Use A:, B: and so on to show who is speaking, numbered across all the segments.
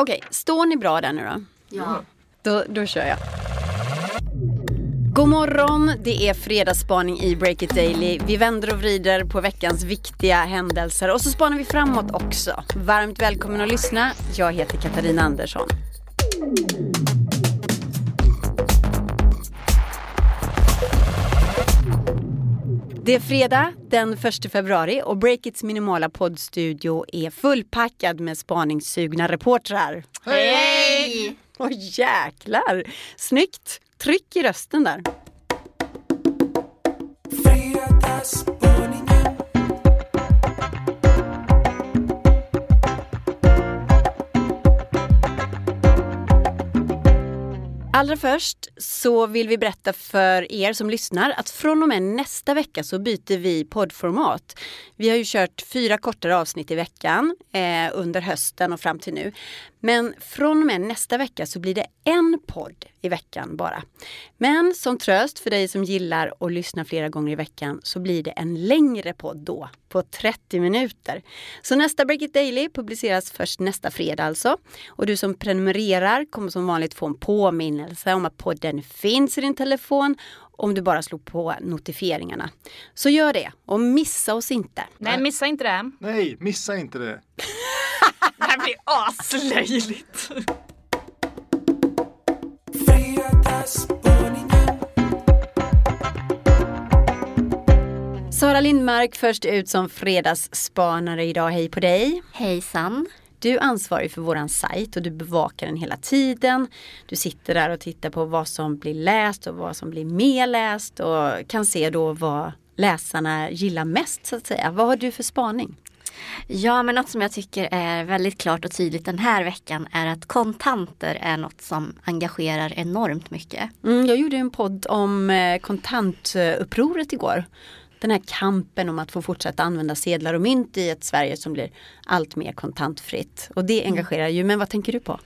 A: Okej, står ni bra där nu då?
B: Ja.
A: Då, då kör jag. God morgon, det är fredagsspaning i Break It Daily. Vi vänder och vrider på veckans viktiga händelser och så spanar vi framåt också. Varmt välkommen att lyssna. Jag heter Katarina Andersson. Det är fredag den 1 februari och Breakits minimala poddstudio är fullpackad med spaningssugna reportrar.
B: Hej!
A: Åh jäklar! Snyggt! Tryck i rösten där. Allra först så vill vi berätta för er som lyssnar att från och med nästa vecka så byter vi poddformat. Vi har ju kört fyra kortare avsnitt i veckan eh, under hösten och fram till nu. Men från och med nästa vecka så blir det en podd i veckan bara. Men som tröst för dig som gillar att lyssna flera gånger i veckan så blir det en längre podd då, på 30 minuter. Så nästa Break It Daily publiceras först nästa fredag alltså. Och du som prenumererar kommer som vanligt få en påminnelse om att podden finns i din telefon om du bara slår på notifieringarna. Så gör det och missa oss inte.
B: Nej, missa inte det.
C: Nej, missa inte det.
B: Aslöjligt.
A: Sara Lindmark först ut som fredagsspanare idag. Hej på dig!
D: Hejsan.
A: Du ansvarar ju för våran sajt och du bevakar den hela tiden. Du sitter där och tittar på vad som blir läst och vad som blir mer läst och kan se då vad läsarna gillar mest så att säga. Vad har du för spaning?
D: Ja, men något som jag tycker är väldigt klart och tydligt den här veckan är att kontanter är något som engagerar enormt mycket.
A: Mm, jag gjorde en podd om eh, kontantupproret igår. Den här kampen om att få fortsätta använda sedlar och mynt i ett Sverige som blir allt mer kontantfritt. Och det engagerar ju, men vad tänker du på?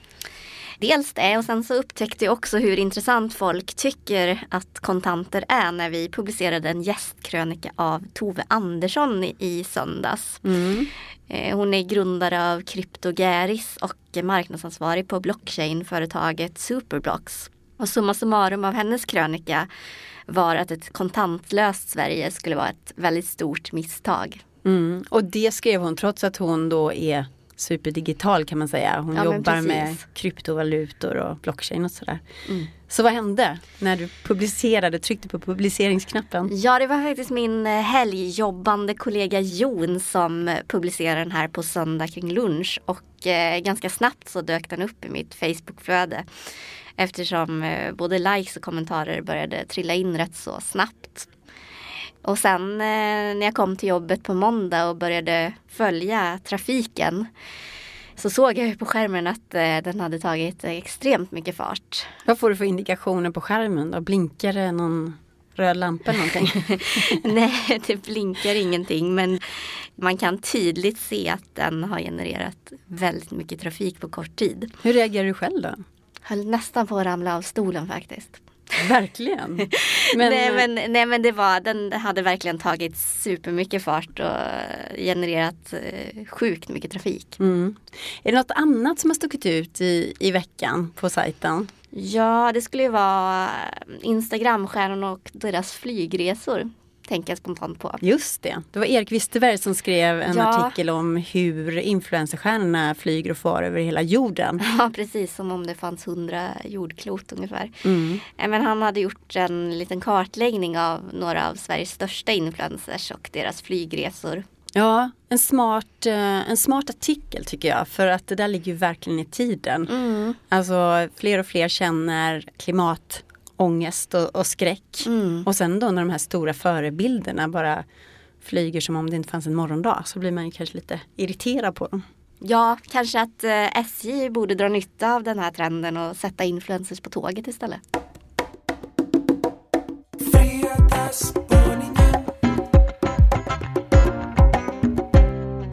D: Dels det och sen så upptäckte jag också hur intressant folk tycker att kontanter är när vi publicerade en gästkrönika av Tove Andersson i, söndags.
A: Mm.
D: Eh, Hon är grundare av CryptoGaris och marknadsansvarig på blockchain-företaget Superblocks. Och summa summarum av hennes krönika var att ett kontantlöst Sverige skulle vara ett väldigt stort misstag.
A: Mm. Och det skrev hon trots att hon då är superdigital kan man säga. Hon
D: Ja,
A: jobbar med kryptovalutor och blockchain och sådär.
D: Mm.
A: Så vad hände när du publicerade, tryckte på publiceringsknappen?
D: Ja, det var faktiskt min eh, helgjobbande kollega Jon som eh, publicerade den här på söndag kring lunch och eh, ganska snabbt så dök den upp i mitt Facebookflöde eftersom eh, både likes och kommentarer började trilla in rätt så snabbt. Och sen eh, när jag kom till jobbet på måndag och började följa trafiken så såg jag ju på skärmen att eh, den hade tagit extremt mycket fart.
A: Vad får du för indikationer på skärmen då? Blinkar det någon röd lampa eller någonting?
D: Nej, det blinkar ingenting men man kan tydligt se att den har genererat väldigt mycket trafik på kort tid.
A: Hur reagerar du själv då?
D: Höll nästan på att ramla av stolen faktiskt.
A: Verkligen. Men,
D: nej, men, nej men det var, den hade verkligen tagit supermycket fart och genererat eh, sjukt mycket trafik.
A: Mm. Är det något annat som har stuckit ut i, i veckan på sajten?
D: Ja, det skulle ju vara Instagramstjärnorna och deras flygresor. Tänker jag spontant på.
A: Just det, det var Erik Wisterberg som skrev en
D: Ja.
A: artikel om hur influencerstjärnorna flyger och far över hela jorden.
D: Ja, precis som om det fanns hundra jordklot ungefär.
A: Mm.
D: Eh, Men han hade gjort en liten kartläggning av några av Sveriges största influencers och deras flygresor.
A: Ja, en smart, eh, en smart artikel tycker jag för att det där ligger ju verkligen i tiden.
D: Mm.
A: Alltså fler och fler känner klimatångest och, och skräck.
D: Mm.
A: Och sen då när de här stora förebilderna bara flyger som om det inte fanns en morgondag så blir man ju kanske lite irriterad på dem.
D: Ja, kanske att eh, SJ borde dra nytta av den här trenden och sätta influencers på tåget istället.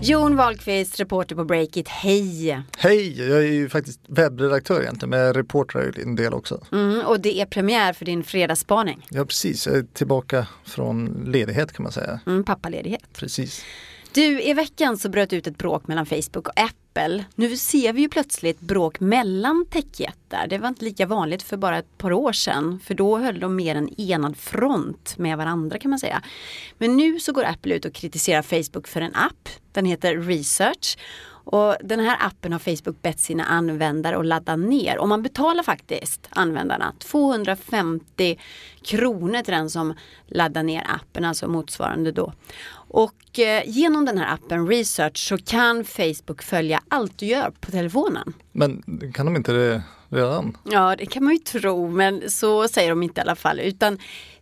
A: Jon Wahlqvist, reporter på Breakit, hej!
C: Hej, jag är ju faktiskt webbredaktör egentligen men jag reportrar ju en del också.
A: Mm, och det är premiär för din fredagsspaning.
C: Ja precis, jag är tillbaka från ledighet kan man säga.
A: Mm, pappaledighet.
C: Precis.
A: Du, i veckan så bröt ut ett bråk mellan Facebook och Apple exempel, Nu ser vi ju plötsligt bråk mellan techjättar. Det var inte lika vanligt för bara ett par år sedan. För då höll de mer en enad front med varandra kan man säga. Men nu så går Apple ut och kritiserar Facebook för en app. Den heter Research. Och den här appen har Facebook bett sina användare att ladda ner och man betalar faktiskt användarna 250 kronor till den som laddar ner appen, alltså motsvarande då. Och eh, genom den här appen Research så kan Facebook följa allt du gör på telefonen.
C: Men kan de inte det redan?
A: Ja, det kan man ju tro, men så säger de inte i alla fall. Utan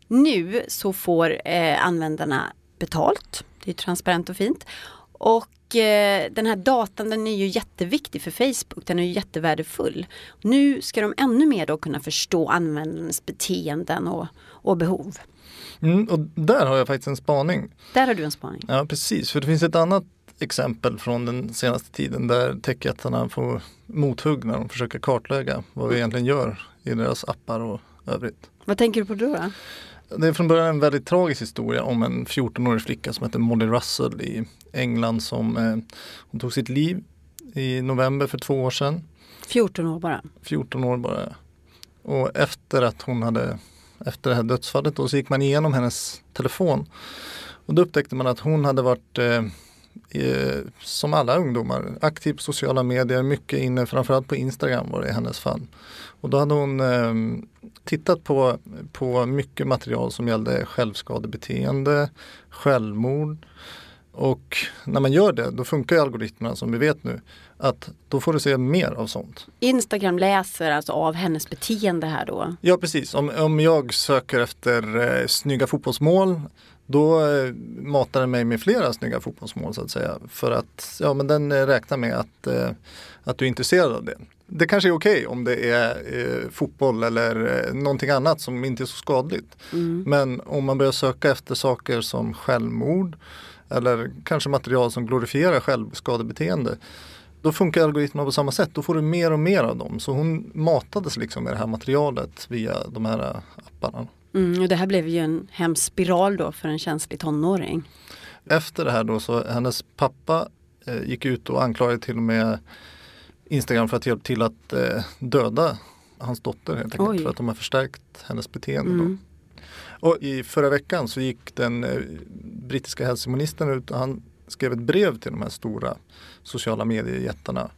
A: nu så får eh, användarna betalt. Det är transparent och fint. Och eh, den här datan den är ju jätteviktig för Facebook, den är ju jättevärdefull. Nu ska de ännu mer då kunna förstå användarnas beteenden och, och behov.
C: Mm, och där har jag faktiskt en spaning.
A: Där har du en spaning.
C: Ja precis, för det finns ett annat exempel från den senaste tiden där techjättarna får mothugg när de försöker kartlägga vad vi egentligen gör i deras appar och övrigt.
A: Vad tänker du på då? då?
C: Det är från början en väldigt tragisk historia om en 14-årig flicka som heter Molly Russell i England som eh, hon tog sitt liv i november för två år sedan.
A: 14 år bara.
C: 14 år bara. Och efter att hon hade efter det här dödsfallet och så gick man igenom hennes telefon. Och då upptäckte man att hon hade varit eh, eh, som alla ungdomar aktiv på sociala medier, mycket inne framförallt på Instagram var det i hennes fall. Och då hade hon eh, tittat på, på mycket material som gällde självskadebeteende, självmord. Och när man gör det, då funkar ju algoritmerna som vi vet nu, att då får du se mer av sånt.
A: Instagram läser alltså av hennes beteende här då?
C: Ja precis, om, om jag söker efter eh, snygga fotbollsmål då eh, matar den mig med flera snygga fotbollsmål så att säga. För att ja, men den eh, räknar med att, eh, att du är intresserad av det. Det kanske är okej okay om det är eh, fotboll eller eh, någonting annat som inte är så skadligt.
A: Mm.
C: Men om man börjar söka efter saker som självmord eller kanske material som glorifierar självskadebeteende då funkar algoritmerna på samma sätt. Då får du mer och mer av dem. Så hon matades liksom med det här materialet via de här apparna.
A: Mm, och det här blev ju en hemsk spiral då för en känslig tonåring.
C: Efter det här då så hennes pappa eh, gick ut och anklagade till och med Instagram för att hjälpa till att eh, döda hans dotter helt enkelt.
A: Oj.
C: För att de har förstärkt hennes beteende.
A: Mm.
C: Då. Och i förra veckan så gick den eh, brittiska hälsoministern ut och han skrev ett brev till de här stora sociala mediejättarna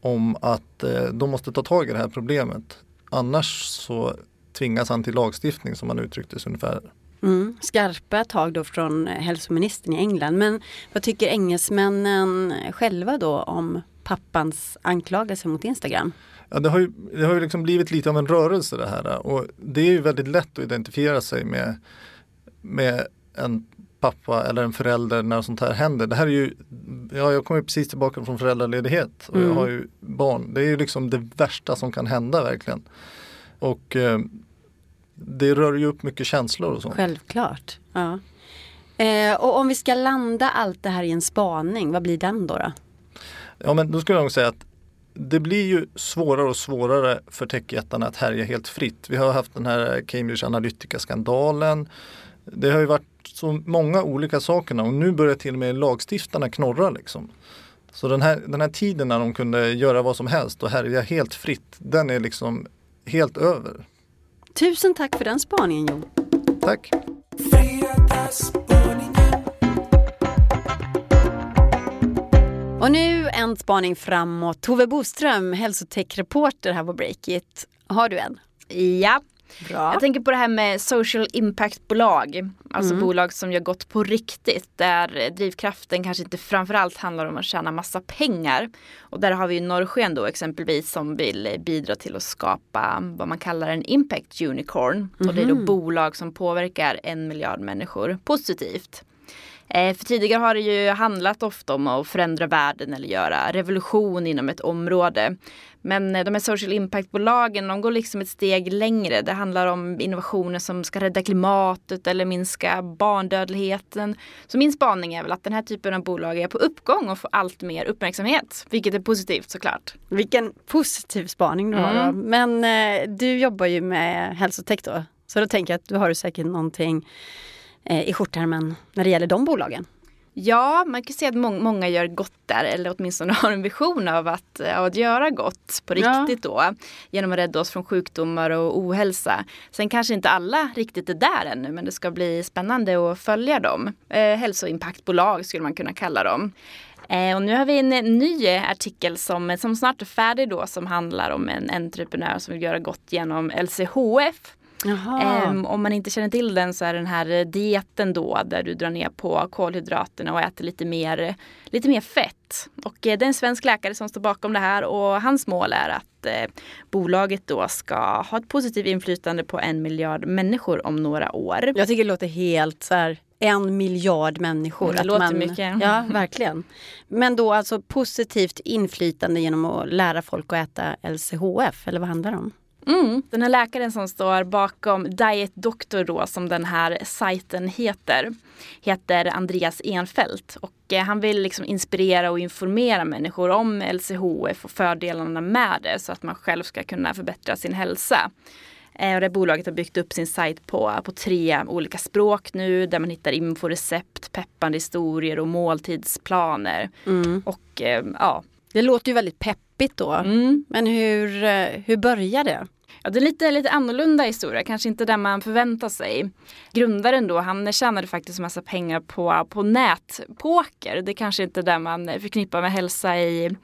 C: om att eh, de måste ta tag i det här problemet. Annars så tvingas han till lagstiftning som han uttryckte sig ungefär.
A: Mm, skarpa tag då från eh, hälsoministern i England. Men vad tycker engelsmännen själva då om pappans anklagelse mot Instagram?
C: Ja, det har ju, det har ju liksom blivit lite av en rörelse det här och det är ju väldigt lätt att identifiera sig med, med en pappa eller en förälder när sånt här händer. Det här är ju, ja, jag kommer precis tillbaka från föräldraledighet och
A: Mm.
C: jag har ju barn. Det är ju liksom det värsta som kan hända verkligen. Och eh, det rör ju upp mycket känslor och sånt.
A: Självklart. Ja. Eh, och om vi ska landa allt det här i en spaning, vad blir den då? då?
C: Ja men då skulle jag nog säga att det blir ju svårare och svårare för techjättarna att härja helt fritt. Vi har haft den här Cambridge Analytica-skandalen. Det har ju varit så många olika saker och nu börjar till och med lagstiftarna knorra liksom. Så den här, den här tiden när de kunde göra vad som helst och härja helt fritt, den är liksom helt över.
A: Tusen tack för den spaningen Jon.
C: Tack!
A: Och nu en spaning framåt. Tove Boström, hälsotech-reporter här på Breakit. Har du en?
B: Ja,
A: Bra.
B: jag tänker på det här med social impact-bolag. Alltså
A: Mm.
B: bolag som gör gott på riktigt. Där drivkraften kanske inte framförallt handlar om att tjäna massa pengar. Och där har vi ju Norrsken då exempelvis som vill bidra till att skapa vad man kallar en impact unicorn. Och det är då
A: Mhm.
B: bolag som påverkar en miljard människor positivt. Eh, För tidigare har det ju handlat ofta om att förändra världen eller göra revolution inom ett område. Men eh, de här social impact-bolagen de går liksom ett steg längre. Det handlar om innovationer som ska rädda klimatet eller minska barndödligheten. Så min spaning är väl att den här typen av bolag är på uppgång och får allt mer uppmärksamhet. Vilket är positivt såklart.
A: Vilken positiv spaning du har.
B: Mm.
A: Men eh, du jobbar ju med hälsotech då. Så då tänker jag att du har säkert någonting i skjortärmen när det gäller de bolagen.
B: Ja, man kan se att må många gör gott där eller åtminstone har en vision av att, av att göra gott på riktigt ja. då. Genom att rädda oss från sjukdomar och ohälsa. Sen kanske inte alla riktigt är där ännu men det ska bli spännande att följa dem. Eh, hälsoimpaktbolag skulle man kunna kalla dem. Eh, och nu har vi en ny artikel som, som snart är färdig då som handlar om en entreprenör som vill göra gott genom LCHF. Um, om man inte känner till den så är den här dieten då där du drar ner på kolhydraterna och äter lite mer, lite mer fett. Och eh, det är en svensk läkare som står bakom det här och hans mål är att eh, bolaget då ska ha ett positivt inflytande på en miljard människor om några år.
A: Jag tycker det låter helt så här en miljard människor.
B: Det låter man, mycket.
A: Ja, verkligen. Men då alltså positivt inflytande genom att lära folk att äta LCHF, eller vad handlar det om?
B: Mm. Den här läkaren som står bakom Diet Doctor då som den här sajten heter heter Andreas Enfeldt och eh, han vill liksom inspirera och informera människor om LCHF och fördelarna med det så att man själv ska kunna förbättra sin hälsa. Eh, och det bolaget har byggt upp sin sajt på, på tre olika språk nu där man hittar inforecept, peppande historier och måltidsplaner. Mm. Och eh, ja.
A: Det låter ju väldigt peppigt då. Mm. Men hur, hur börjar det?
B: Ja, det är lite, lite annorlunda historia, kanske inte där man förväntar sig. Grundaren då, han tjänade faktiskt massa pengar på, på nätpoker. Det är kanske inte där man förknippar med hälsa i,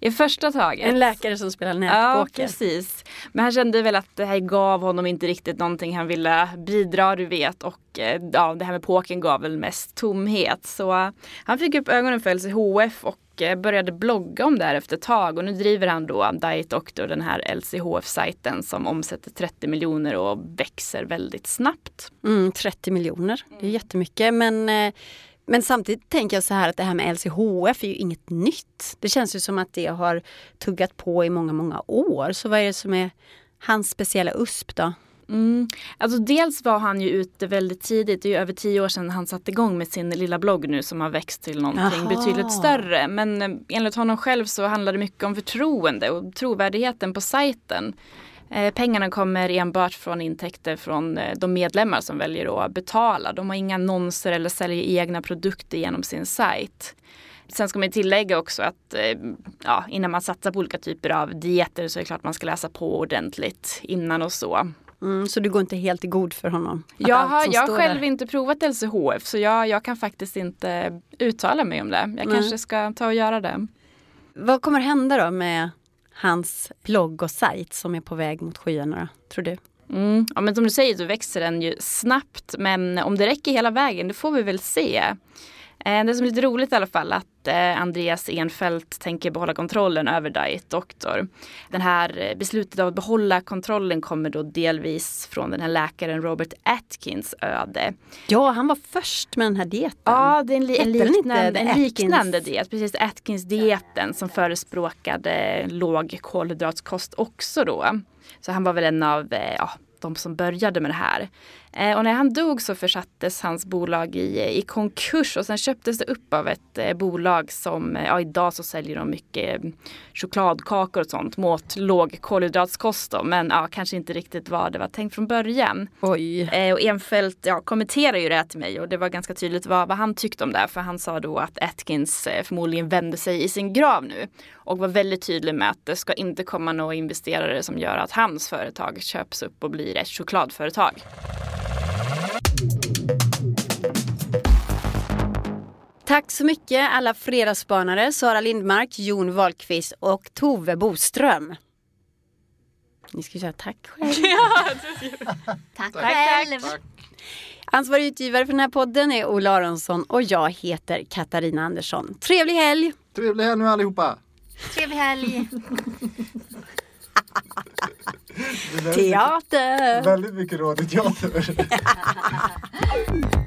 B: i första taget.
A: En läkare som spelar nätpoker.
B: Ja, precis. Men han kände väl att det här gav honom inte riktigt någonting han ville bidra, du vet. Och eh, ja, det här med pokern gav väl mest tomhet. Så han fick upp ögonen för LCHF och Eh, började blogga om det här efter ett tag och nu driver han då Diet Doctor, den här LCHF-sajten som omsätter 30 miljoner och växer väldigt snabbt.
A: Mm, 30 miljoner, det är jättemycket men eh, men samtidigt tänker jag så här att det här med LCHF är ju inget nytt. Det känns ju som att det har tuggat på i många, många år. Så vad är det som är hans speciella USP då?
B: Mm. Alltså dels var han ju ute väldigt tidigt, det är ju över tio år sedan han satte igång med sin lilla blogg nu som har växt till någonting Aha. betydligt större. Men eh, enligt honom själv så handlar det mycket om förtroende och trovärdigheten på sajten. Eh, pengarna kommer enbart från intäkter från eh, de medlemmar som väljer att betala. De har inga annonser eller säljer egna produkter genom sin sajt. Sen ska man tillägga också att ja, innan man satsar på olika typer av dieter så är det klart man ska läsa på ordentligt innan och så.
A: Mm, så du går inte helt i god för honom?
B: Jag har, jag har själv där. inte provat LCHF så jag, jag kan faktiskt inte uttala mig om det. Jag Nej. kanske ska ta och göra det.
A: Vad kommer hända då med hans blogg och sajt som är på väg mot skyarna, tror du?
B: Mm. Ja, men som du säger så växer den ju snabbt men om det räcker hela vägen det får vi väl se. Eh, det som är lite roligt i alla fall att eh, Andreas Enfeldt tänker behålla kontrollen över Diet Doctor. Den här eh, beslutet av att behålla kontrollen kommer då delvis från den här läkaren Robert Atkins öde.
A: Ja, han var först med den här dieten.
B: Ja, det är en, li en liknande, en liknande diet. Precis, Atkins-dieten som förespråkade låg kolhydratskost också då. Så han var väl en av ja, de som började med det här. Eh, och när han dog så försattes hans bolag i, i konkurs och sen köptes det upp av ett eh, bolag som, eh, ja idag så säljer de mycket chokladkakor och sånt mot låg kolhydratskost då, men ja, kanske inte riktigt vad det var tänkt från början.
A: Oj.
B: Eh, och Enfeldt ja, kommenterar ju det här till mig och det var ganska tydligt vad, vad han tyckte om det för han sa då att Atkins eh, förmodligen vände sig i sin grav nu och var väldigt tydlig med att det ska inte komma några investerare som gör att hans företag köps upp och blir ett chokladföretag.
A: Tack så mycket alla fredagsspanare Sara Lindmark, Jon Wahlqvist och Tove Boström. Ni ska säga tack själv.
D: tack, tack själv. Tack.
A: Ansvarig utgivare för den här podden är Ola Aronsson och jag heter Katarina Andersson. Trevlig helg!
C: Trevlig helg nu allihopa!
D: Trevlig helg!
A: teater!
C: Väldigt mycket radioteater.